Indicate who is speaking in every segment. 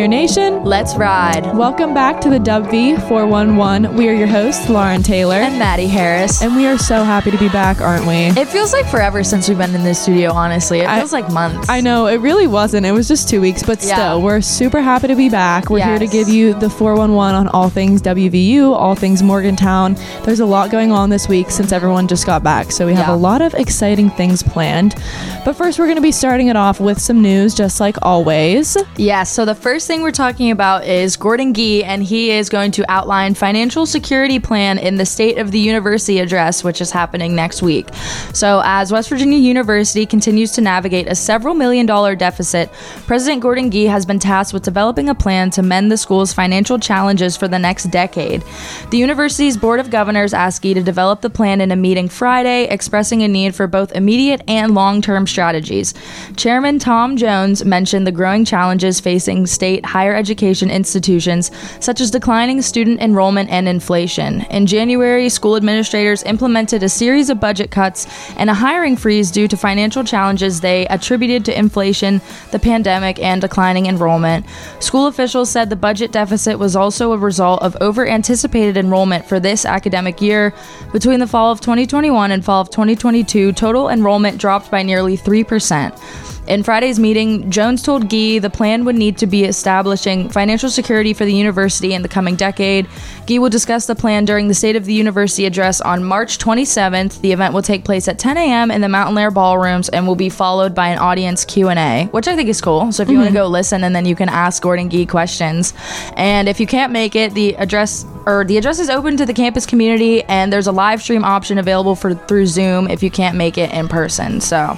Speaker 1: Mountaineer Nation.
Speaker 2: Let's ride.
Speaker 1: Welcome back to the WV 411. We are your hosts, Lauren Taylor.
Speaker 2: And Maddie Harris.
Speaker 1: And we are so happy to be back, aren't we?
Speaker 2: It feels like forever since we've been in this studio, honestly. It
Speaker 1: I-
Speaker 2: feels like months.
Speaker 1: I know, it really wasn't. It was just two weeks, but still, we're super happy to be back. We're here to give you the 411 on all things WVU, all things Morgantown. There's a lot going on this week since everyone just got back, so we have
Speaker 2: Yeah.
Speaker 1: a lot of exciting things planned. But first, we're going to be starting it off with some news, just like always.
Speaker 2: Yeah, so the first thing we're talking about is Gordon Gee, and he is going to outline financial security plan in the State of the University address, which is happening next week. So as West Virginia University continues to navigate a several million dollar deficit, President Gordon Gee has been tasked with developing a plan to mend the school's financial challenges for the next decade. The university's Board of Governors asked Gee to develop the plan in a meeting Friday, expressing a need for both immediate and long-term strategies. Chairman Tom Jones mentioned the growing challenges facing state higher education institutions, such as declining student enrollment and inflation. In January, school administrators implemented a series of budget cuts and a hiring freeze due to financial challenges they attributed to inflation, the pandemic, and declining enrollment. School officials said the budget deficit was also a result of over anticipated enrollment for this academic year. Between the fall of 2021 and fall of 2022, total enrollment dropped by nearly 3%. In Friday's meeting, Jones told Gee the plan would need to be establishing financial security for the university in the coming decade. Gee will discuss the plan during the State of the University address on March 27th. The event will take place at 10 a.m. in the Mountain Lair ballrooms and will be followed by an audience Q&A, which I think is cool. So if you want to mm-hmm. go listen and then you can ask Gordon Gee questions. And if you can't make it, the address or the address is open to the campus community and there's a live stream option available for through Zoom if you can't make it in person. So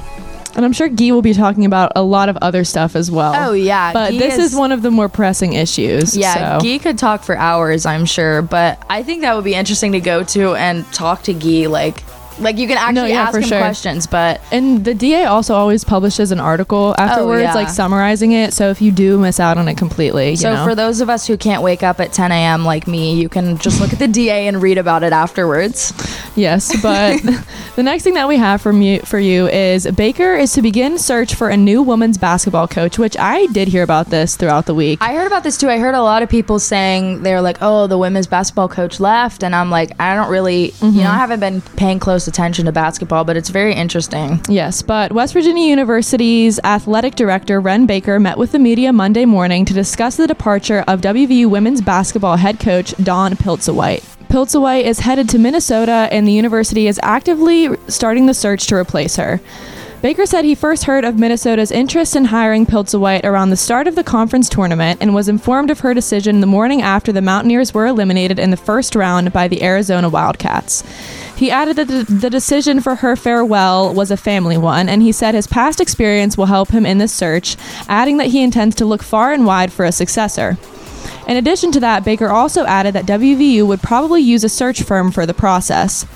Speaker 1: And I'm sure Guy will be talking about a lot of other stuff as well.
Speaker 2: Oh, yeah.
Speaker 1: But
Speaker 2: Guy
Speaker 1: this is,
Speaker 2: is-
Speaker 1: one of the more pressing issues.
Speaker 2: Yeah,
Speaker 1: so.
Speaker 2: Gee could talk for hours, I'm sure, but I think that would be interesting to go to and talk to Gee. Like, like you can actually
Speaker 1: yeah,
Speaker 2: ask him
Speaker 1: sure.
Speaker 2: questions, but
Speaker 1: And the DA also always publishes an article afterwards,
Speaker 2: Oh, yeah.
Speaker 1: like summarizing it. So if you do miss out on it completely, you
Speaker 2: so
Speaker 1: know.
Speaker 2: for those of us who can't wake up at 10 a.m. like me, you can just look at the DA and read about it afterwards.
Speaker 1: yes, but the next thing that we have from you for you is Baker is to begin search for a new women's basketball coach, which I did hear about this throughout the week.
Speaker 2: I heard about this too. I heard a lot of people saying they're like, "Oh, the women's basketball coach left," and I'm like, I don't really, you
Speaker 1: Mm-hmm.
Speaker 2: know, I haven't been paying close attention to basketball, but it's very interesting.
Speaker 1: Yes, but West Virginia University's athletic director, Wren Baker, met with the media Monday morning to discuss the departure of WVU women's basketball head coach Dawn Plitzuweit. Plitzuweit is headed to Minnesota, and the university is actively starting the search to replace her. Baker said he first heard of Minnesota's interest in hiring Plitzuweit around the start of the conference tournament and was informed of her decision the morning after the Mountaineers were eliminated in the first round by the Arizona Wildcats. He added that the, decision for her farewell was a family one, and he said his past experience will help him in this search, adding that he intends to look far and wide for a successor. In addition to that, Baker also added that WVU would probably use a search firm for the process.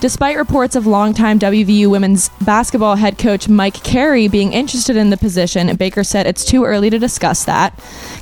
Speaker 1: Despite reports of longtime WVU women's basketball head coach Mike Carey being interested in the position, Baker said it's too early to discuss that.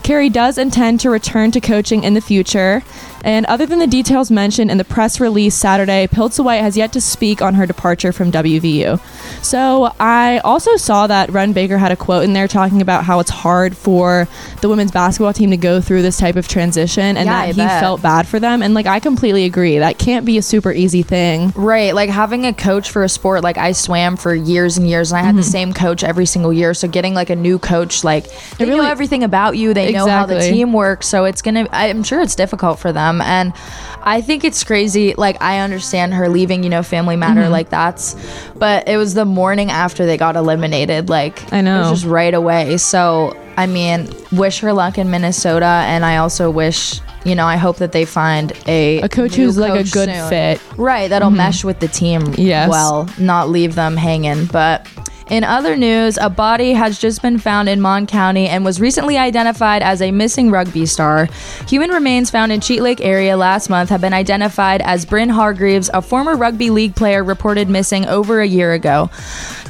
Speaker 1: Carey does intend to return to coaching in the future, and other than the details mentioned in the press release Saturday, Plitzuweit has yet to speak on her departure from WVU. So I also saw that Wren Baker had a quote in there talking about how it's hard for the women's basketball team to go through this type of transition, and
Speaker 2: Yeah,
Speaker 1: that
Speaker 2: I
Speaker 1: he
Speaker 2: bet.
Speaker 1: felt bad for them. And like I completely agree, that can't be a super easy thing.
Speaker 2: Right, like having a coach for a sport, like I swam for years and years, and I had the mm-hmm. same coach every single year. So getting like a new coach, like they know
Speaker 1: really-
Speaker 2: everything about you, they know how the team works. So it's gonna, I'm sure it's difficult for them, and I think it's crazy. Like I understand her leaving, you know, Family Matter, mm-hmm. like that's, but it was the morning after they got eliminated. Like
Speaker 1: I know.
Speaker 2: it was just right away. So I mean, wish her luck in Minnesota, and I also wish. You know, I hope that they find a
Speaker 1: A coach who's like a good
Speaker 2: soon.
Speaker 1: fit.
Speaker 2: Right, that'll mm-hmm. mesh with the team
Speaker 1: Yes.
Speaker 2: well, not leave them hanging. But in other news, a body has just been found in Mon County and was recently identified as a missing rugby star. Human remains found in Cheat Lake area last month have been identified as Bryn Hargreaves, a former rugby league player reported missing over a year ago.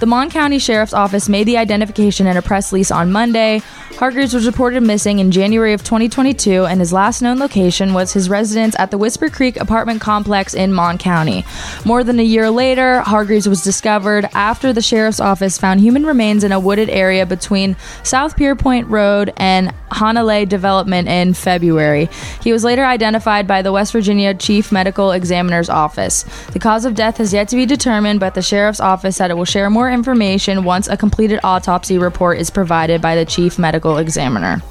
Speaker 2: The Mon County Sheriff's Office made the identification in a press release on Monday. Hargreaves was reported missing in January of 2022, and his last known location was his residence at the Whisper Creek apartment complex in Mon County. More than a year later, Hargreaves was discovered after the sheriff's office Office found human remains in a wooded area between South Pierpont Road and Hanalei Development in February. He was later identified by the West Virginia Chief Medical Examiner's Office. The cause of death has yet to be determined, but the Sheriff's Office said it will share more information once a completed autopsy report is provided by the Chief Medical Examiner.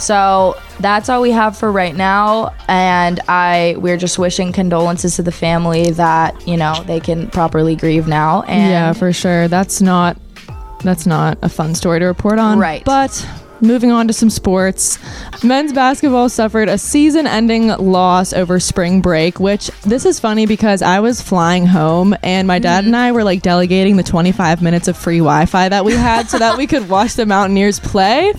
Speaker 2: So that's all we have for right now, and I we're just wishing condolences to the family that you know they can properly grieve now. And
Speaker 1: yeah, for sure. That's not that's not a fun story to report on.
Speaker 2: Right.
Speaker 1: But moving on to some sports. Men's basketball suffered a season ending loss over spring break, which this is funny because I was flying home and my dad and mm-hmm. I were like delegating the 25 minutes of free Wi Fi that we had so that we could watch the Mountaineers play.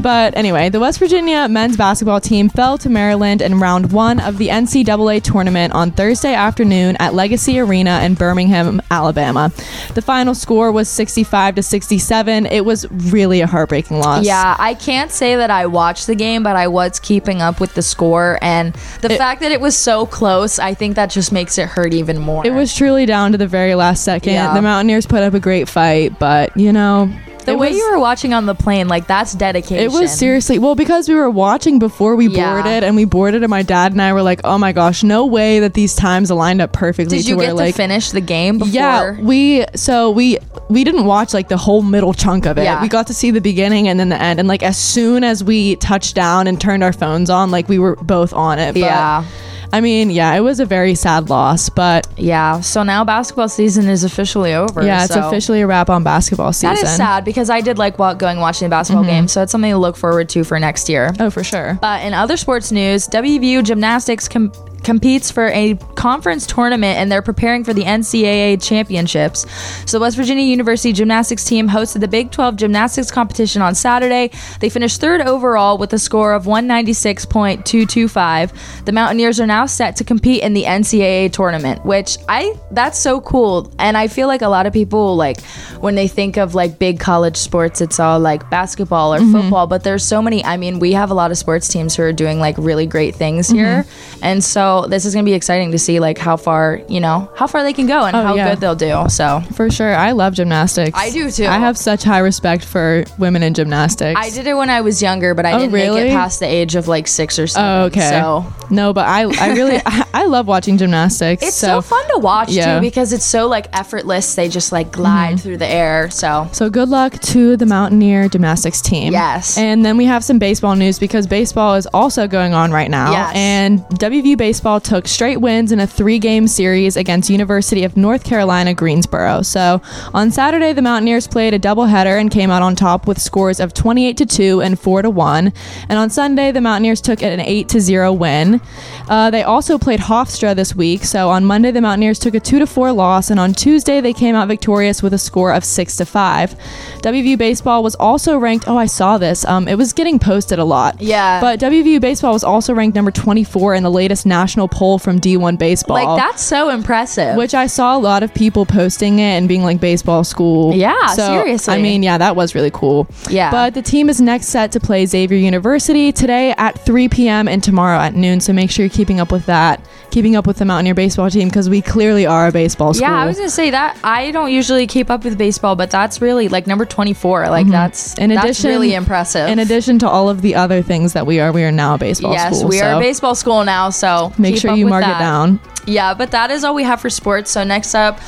Speaker 1: But anyway, the West Virginia men's basketball team fell to Maryland in round one of the NCAA tournament on Thursday afternoon at Legacy Arena in Birmingham, Alabama. The final score was 65 to 67. It was really a heartbreaking loss.
Speaker 2: Yeah, I can't say that I watched the game, but I was keeping up with the score. And the
Speaker 1: It-
Speaker 2: fact that it was so close, I think that just makes it hurt even more.
Speaker 1: It was truly down to the very last second.
Speaker 2: Yeah.
Speaker 1: The Mountaineers put up a great fight, but you know,
Speaker 2: the
Speaker 1: it
Speaker 2: way
Speaker 1: was,
Speaker 2: you were watching on the plane, like that's dedication.
Speaker 1: It was seriously well because we were watching before we
Speaker 2: Yeah.
Speaker 1: boarded, and we boarded, and my dad and I were like, "Oh my gosh, no way that these times aligned up perfectly."
Speaker 2: Did
Speaker 1: to
Speaker 2: you
Speaker 1: where,
Speaker 2: get
Speaker 1: like,
Speaker 2: to finish the game before?
Speaker 1: Yeah, we so we we didn't watch like the whole middle chunk of it.
Speaker 2: Yeah.
Speaker 1: We got to see the beginning and then the end, and like as soon as we touched down and turned our phones on, like we were both on it. But,
Speaker 2: Yeah.
Speaker 1: I mean, yeah, it was a very sad loss, but
Speaker 2: Yeah. So now basketball season is officially over.
Speaker 1: yeah, it's
Speaker 2: so-
Speaker 1: officially a wrap on basketball season.
Speaker 2: That is sad because I did like going watching the basketball mm-hmm. game, so it's something to look forward to for next year.
Speaker 1: Oh, for sure.
Speaker 2: But in other sports news, WVU Gymnastics com- competes for a conference tournament and they're preparing for the NCAA championships. So West Virginia University gymnastics team hosted the Big 12 gymnastics competition on Saturday. They finished third overall with a score of 196.225. The Mountaineers are now set to compete in the NCAA tournament, which I that's so cool. And I feel like a lot of people like when they think of like big college sports, it's all like basketball or mm-hmm. football, but there's so many. I mean, we have a lot of sports teams who are doing like really great things here. Mm-hmm. And so this is going to be exciting to see like how far, you know, how far they can go and
Speaker 1: Oh,
Speaker 2: how
Speaker 1: yeah.
Speaker 2: good they'll do. So
Speaker 1: For sure. I love gymnastics.
Speaker 2: I do, too.
Speaker 1: I have such high respect for women in gymnastics.
Speaker 2: I did it when I was younger, but I
Speaker 1: Oh,
Speaker 2: didn't make
Speaker 1: really?
Speaker 2: it past the age of like six or seven.
Speaker 1: Oh, okay.
Speaker 2: So
Speaker 1: no, but I, I really, I, I love watching gymnastics.
Speaker 2: it's so, fun to watch
Speaker 1: Yeah. Mm-hmm.
Speaker 2: too because it's so like effortless. They just like glide through the air. So
Speaker 1: So good luck to the Mountaineer gymnastics team.
Speaker 2: Yes.
Speaker 1: And then we have some baseball news because baseball is also going on right now.
Speaker 2: Yes.
Speaker 1: And WVU baseball took straight wins in a three-game series against University of North Carolina Greensboro. So on Saturday, the Mountaineers played a doubleheader and came out on top with scores of 28 to two and four to one. And on Sunday, the Mountaineers took an eight to zero win. Uh, they also played Hofstra this week. So on Monday, the Mountaineers took a two to four loss, and on Tuesday, they came out victorious with a score of six to five. WVU baseball was also ranked. Oh, I saw this. Um, it was getting posted a lot.
Speaker 2: Yeah.
Speaker 1: But WVU baseball was also ranked number 24 in the latest national poll from D1 baseball.
Speaker 2: like that's so impressive.
Speaker 1: Which I saw a lot of people posting it and being like baseball school.
Speaker 2: Yeah,
Speaker 1: so,
Speaker 2: seriously.
Speaker 1: I mean, yeah, that was really cool.
Speaker 2: Yeah.
Speaker 1: But the team is next set to play Xavier University today at 3 p.m. and tomorrow at noon. So make sure you're keeping up with that, keeping up with the Mountaineer baseball team because we clearly are a baseball school.
Speaker 2: yeah, I was gonna say that I don't usually keep up with baseball, but that's really like number twenty four. Like that's
Speaker 1: Mm-hmm. In
Speaker 2: that's
Speaker 1: addition-
Speaker 2: really impressive.
Speaker 1: in addition to all of the other things that we are, we are now a baseball
Speaker 2: yes,
Speaker 1: school.
Speaker 2: Yes, we are a baseball school now, so
Speaker 1: Make sure you mark
Speaker 2: that.
Speaker 1: it down.
Speaker 2: Yeah, but that is all we have for sports. So next up,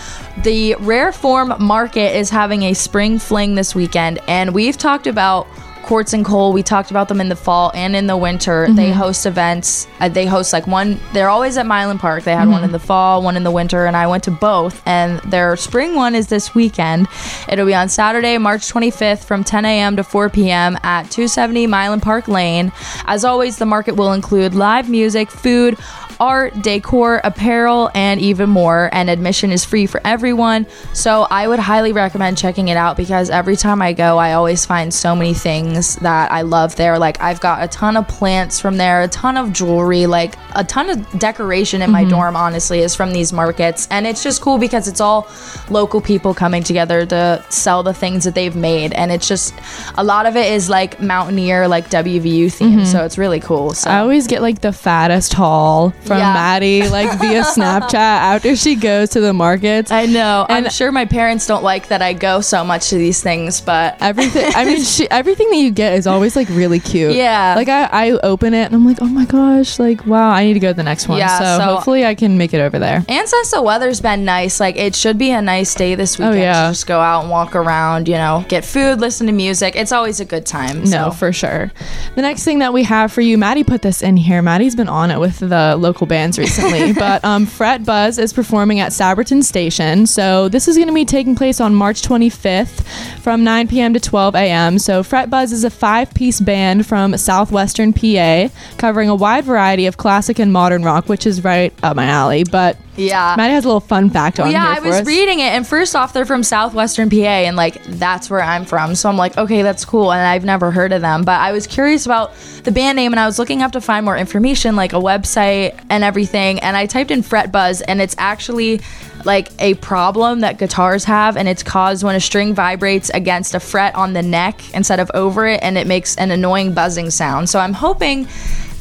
Speaker 2: the Rare Form Market is having a spring fling this weekend, and we've talked about Quartz and Coal. We talked about them in the fall and in the winter. They host events. Uh, they host like one. They're always at Mylan Park. They had one in the fall, one in the winter, and I went to both. And their spring one is this weekend. It'll be on Saturday, March 25th, from 10 a.m. to 4 p.m. at 270 Mylan Park Lane. As always, the market will include live music, food art, decor, apparel, and even more. And admission is free for everyone. So I would highly recommend checking it out because every time I go, I always find so many things that I love there. Like I've got a ton of plants from there, a ton of jewelry, like a ton of decoration in my mm-hmm. dorm, honestly, is from these markets. And it's just cool because it's all local people coming together to sell the things that they've made. And it's just a lot of it is like mountaineer, like WVU themed. Mm-hmm. So it's really cool. So
Speaker 1: I always get like the fattest haul from
Speaker 2: Yeah.
Speaker 1: Maddie like via Snapchat after she goes to the markets.
Speaker 2: I know. I'm sure my parents don't like that I go so much to these things, but
Speaker 1: Everything. I mean, she, everything that you get is always like really cute.
Speaker 2: Yeah.
Speaker 1: Like I, I open it and I'm like, oh my gosh, like wow, I need to go to the next one.
Speaker 2: Yeah,
Speaker 1: So,
Speaker 2: so-
Speaker 1: hopefully I can make it over there.
Speaker 2: And since the weather's been nice, like it should be a nice day this oh, weekend.
Speaker 1: Oh, yeah.
Speaker 2: to just go out and walk around, you know, get food, listen to music. It's always a good time.
Speaker 1: No,
Speaker 2: so.
Speaker 1: for sure. The next thing that we have for you, Maddie put this in here. Maddie's been on it with the local bands recently, but um, Fret Buzz is performing at Sabraton Station. So this is going to be taking place on March 25th from 9 p.m. to 12 a.m. So Fret Buzz is a five-piece band from southwestern PA, covering a wide variety of classic and modern rock, which is right up my alley. But
Speaker 2: yeah.
Speaker 1: Maddie has a little fun fact on
Speaker 2: yeah, I was
Speaker 1: us.
Speaker 2: reading it, and first off, they're from southwestern PA, and like that's where I'm from. So I'm like, okay, that's cool, and I've never heard of them, but I was curious about the band name, and I was looking up to find more information, like a website and everything, and I typed in fret buzz, and it's actually like a problem that guitars have, and it's caused when a string vibrates against a fret on the neck instead of over it, and it makes an annoying buzzing sound. So I'm hoping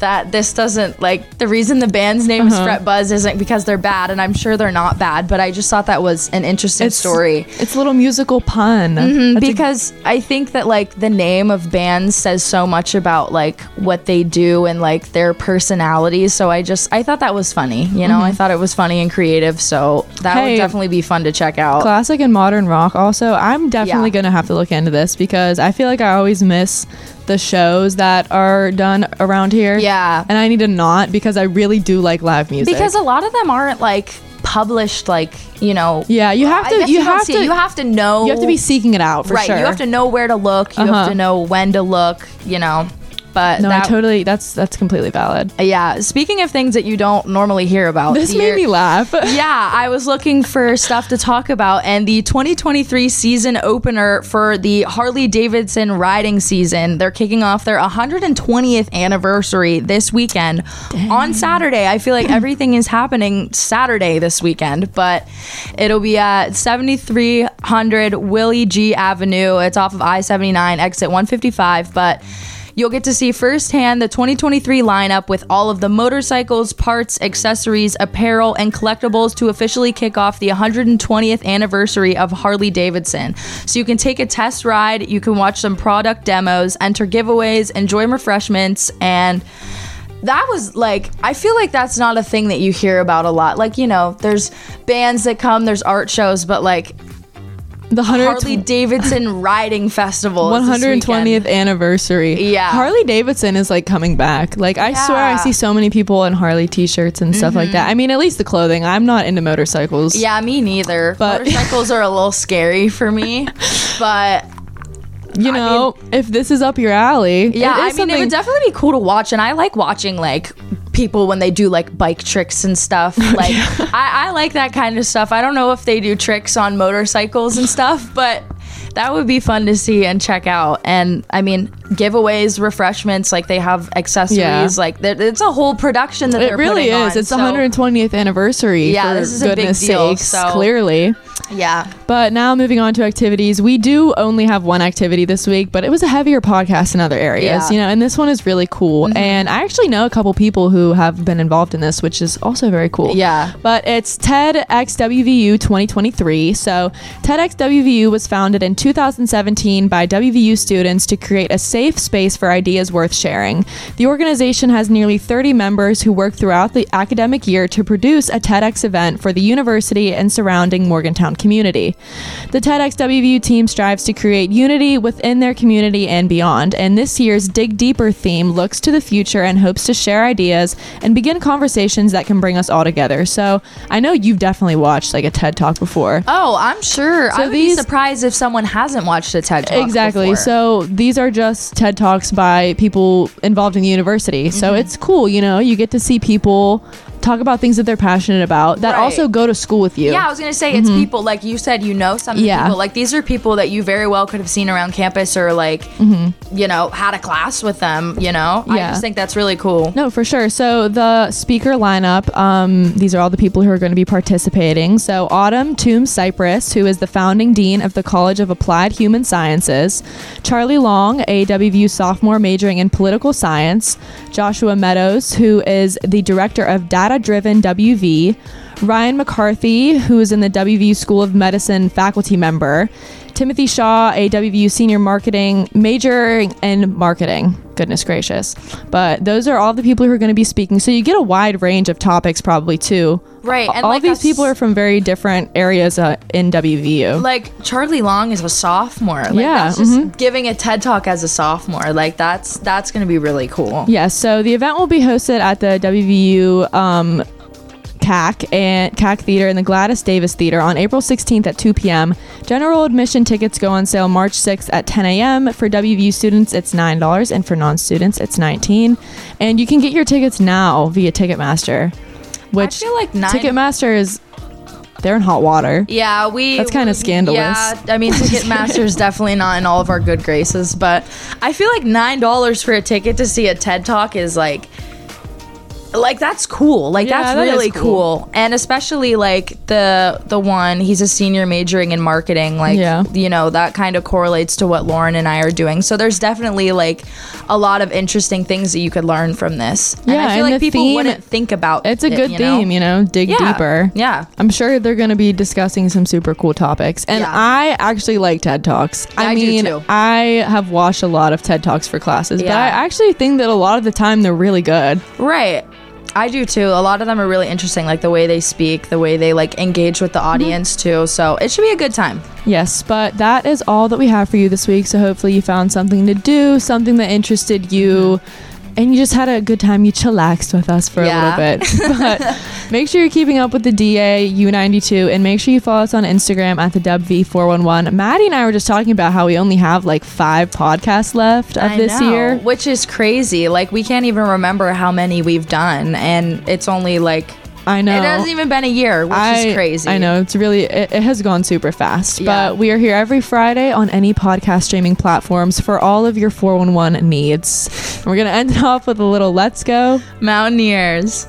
Speaker 2: that this doesn't like the reason the band's name
Speaker 1: Uh-huh.
Speaker 2: is Fret Buzz isn't because they're bad, and I'm sure they're not bad, but I just thought that was an interesting story.
Speaker 1: It's a little musical pun.
Speaker 2: Mm,
Speaker 1: That's a-
Speaker 2: Because I think that like the name of bands says so much about like what they do and like their personalities. So I just I thought that was funny. You know, I thought it was funny and creative. So that
Speaker 1: Mm-hmm. Hey,
Speaker 2: would definitely be fun to check out.
Speaker 1: classic and modern rock also i'm definitely
Speaker 2: Yeah.
Speaker 1: gonna have to look into this because i feel like i always miss the shows that are done around here
Speaker 2: Yeah.
Speaker 1: and i need to not because i really do like live music
Speaker 2: because a lot of them aren't like published like you know
Speaker 1: yeah you have to
Speaker 2: guess
Speaker 1: you have to
Speaker 2: it. you have to know
Speaker 1: you have to be seeking it out for sure.
Speaker 2: right
Speaker 1: sure
Speaker 2: you have to know where to look you
Speaker 1: Uh-huh.
Speaker 2: have to know when to look you know but
Speaker 1: no
Speaker 2: that,
Speaker 1: i totally that's that's completely valid
Speaker 2: yeah speaking of things that you don't normally hear about
Speaker 1: this made me laugh
Speaker 2: yeah, I was looking for stuff to talk about, and the 2023 season opener for the Harley Davidson riding season, they're kicking off their 120th anniversary this weekend on Saturday. I feel like everything is happening Saturday this weekend, but it'll be at 7300 Willie G Avenue. It's off of I 79, exit 155, but. You'll get to see firsthand the 2023 lineup with all of the motorcycles, parts, accessories, apparel, and collectibles to officially kick off the 120th anniversary of Harley Davidson. So you can take a test ride, you can watch some product demos, enter giveaways, enjoy refreshments, and that was like I feel like that's not a thing that you hear about a lot. Like, you know, there's bands that come, there's art shows, but like
Speaker 1: the
Speaker 2: Harley Davidson riding festival.
Speaker 1: 120th anniversary.
Speaker 2: Yeah.
Speaker 1: Harley Davidson is like coming back. Like I swear I
Speaker 2: Mm-hmm.
Speaker 1: see so many people in Harley t-shirts and stuff like that. I mean, at least the clothing. I'm not into motorcycles.
Speaker 2: Yeah, me neither.
Speaker 1: But-
Speaker 2: Motorcycles are a little scary for me, but
Speaker 1: You know, if this is up your alley,
Speaker 2: yeah, I mean, it would definitely be cool to watch, and I like watching like people when they do like bike tricks and stuff. Like, I, I like that kind of stuff. I don't know if they do tricks on motorcycles and stuff, but that would be fun to see and check out. And I mean, giveaways, refreshments, like they have accessories,
Speaker 1: Yeah.
Speaker 2: like it's a whole production that
Speaker 1: It really is.
Speaker 2: on,
Speaker 1: It's the
Speaker 2: so-
Speaker 1: 120th anniversary.
Speaker 2: Yeah,
Speaker 1: for
Speaker 2: this is a big
Speaker 1: goodness
Speaker 2: deal,
Speaker 1: sakes,
Speaker 2: so-
Speaker 1: clearly.
Speaker 2: Yeah.
Speaker 1: But now moving on to activities, we do only have one activity this week, but it was a heavier podcast in other areas,
Speaker 2: Yeah. Mm-hmm.
Speaker 1: you know, and this one is really cool. And I actually know a couple people who have been involved in this, which is also very cool.
Speaker 2: Yeah.
Speaker 1: But it's TEDxWVU 2023. So TEDxWVU was founded in 2017 by WVU students to create a safe space for ideas worth sharing. The organization has nearly 30 members who work throughout the academic year to produce a TEDx event for the university and surrounding Morgantown community. The TEDxWVU team strives to create unity within their community and beyond, and this year's Dig Deeper theme looks to the future and hopes to share ideas and begin conversations that can bring us all together. So I know you've definitely watched like a TED Talk before.
Speaker 2: Oh, I'm sure. I would
Speaker 1: these-
Speaker 2: be surprised if someone hasn't watched a TED Talk.
Speaker 1: Exactly.
Speaker 2: before.
Speaker 1: So these are just TED Talks by people involved in the university.
Speaker 2: Mm-hmm.
Speaker 1: So it's cool, you know, you get to see people talk about things that they're passionate about that
Speaker 2: Right.
Speaker 1: also go to school with you.
Speaker 2: Yeah, I was gonna say it's people like you said. You know some
Speaker 1: Yeah.
Speaker 2: people. Like these are people that you very well could have seen around campus or like you know had a class with them. You know, I
Speaker 1: Mm-hmm.
Speaker 2: Just think that's really cool.
Speaker 1: No, for sure. So the speaker lineup, um, these are all the people who are going to be participating. So Autumn Toombs Cypress, who is the founding dean of the College of Applied Human Sciences, Charlie Long, a WVU sophomore majoring in political science, Joshua Meadows, who is the director of Data Driven WV, Ryan McCarthy, who is in the WVU School of Medicine faculty member, Timothy Shaw, a WVU senior marketing major in marketing. Goodness gracious. But those are all the people who are going to be speaking. So you get a wide range of topics, probably, too.
Speaker 2: Right, and
Speaker 1: all
Speaker 2: like
Speaker 1: these people are from very different areas uh, in WVU.
Speaker 2: Like Charlie Long is a sophomore. Like,
Speaker 1: Yeah,
Speaker 2: that's just
Speaker 1: mhm.
Speaker 2: giving a TED talk as a sophomore. Like that's that's gonna be really cool.
Speaker 1: Yes, so the event will be hosted at the WVU um, CAC and CAC Theater in the Gladys Davis Theater on April 16th at 2 p.m. General admission tickets go on sale March 6th at 10 a.m. For WVU students, it's $9, and for non-students, it's 19 And you can get your tickets now via Ticketmaster, which I
Speaker 2: feel like nine-
Speaker 1: Ticketmaster is they're in hot water.
Speaker 2: Yeah, we.
Speaker 1: That's kinda scandalous.
Speaker 2: Yeah, I mean, Ticketmaster's definitely not in all of our good graces, but I feel like nine dollars for a ticket to see a TED talk is like. Like that's cool. Like
Speaker 1: Yeah,
Speaker 2: that's
Speaker 1: that
Speaker 2: really
Speaker 1: cool.
Speaker 2: cool. And especially like the the one he's a senior majoring in marketing. Like
Speaker 1: Yeah.
Speaker 2: you know, that kind of correlates to what Lauren and I are doing. So there's definitely like a lot of interesting things that you could learn from this. and
Speaker 1: Yeah,
Speaker 2: I feel
Speaker 1: and
Speaker 2: like people
Speaker 1: theme-
Speaker 2: wouldn't think about
Speaker 1: It's a
Speaker 2: it,
Speaker 1: good
Speaker 2: you know?
Speaker 1: theme, you know, dig
Speaker 2: Yeah.
Speaker 1: deeper.
Speaker 2: Yeah.
Speaker 1: I'm sure they're going to be discussing some super cool topics. And
Speaker 2: Yeah.
Speaker 1: I actually like TED Talks. I,
Speaker 2: I
Speaker 1: mean. I have watched a lot of TED Talks for classes, but. I actually think that a lot of the time they're really good.
Speaker 2: Right. I do too. A lot of them are really interesting, like the way they speak, the way they like engage with the
Speaker 1: Mm-hmm.
Speaker 2: audience too. So it should be a good time.
Speaker 1: Yes, but that is all that we have for you this week. So hopefully you found something to do, something that interested you. And you just had a good time. You chillaxed with us for
Speaker 2: Yeah.
Speaker 1: a little bit. But make sure you're keeping up with the DA U92 and make sure you follow us on Instagram at the WV411. Maddie and I were just talking about how we only have like five podcasts left of
Speaker 2: I
Speaker 1: this
Speaker 2: know,
Speaker 1: year.
Speaker 2: which is crazy. Like we can't even remember how many we've done, and it's only like
Speaker 1: I know.
Speaker 2: it hasn't even been a year, which
Speaker 1: I,
Speaker 2: is crazy.
Speaker 1: I know it's really it, it has gone super fast.
Speaker 2: Yeah.
Speaker 1: But we are here every Friday on any podcast streaming platforms for all of your 411 needs. And we're gonna end it off with a little let's go.
Speaker 2: Mountaineers.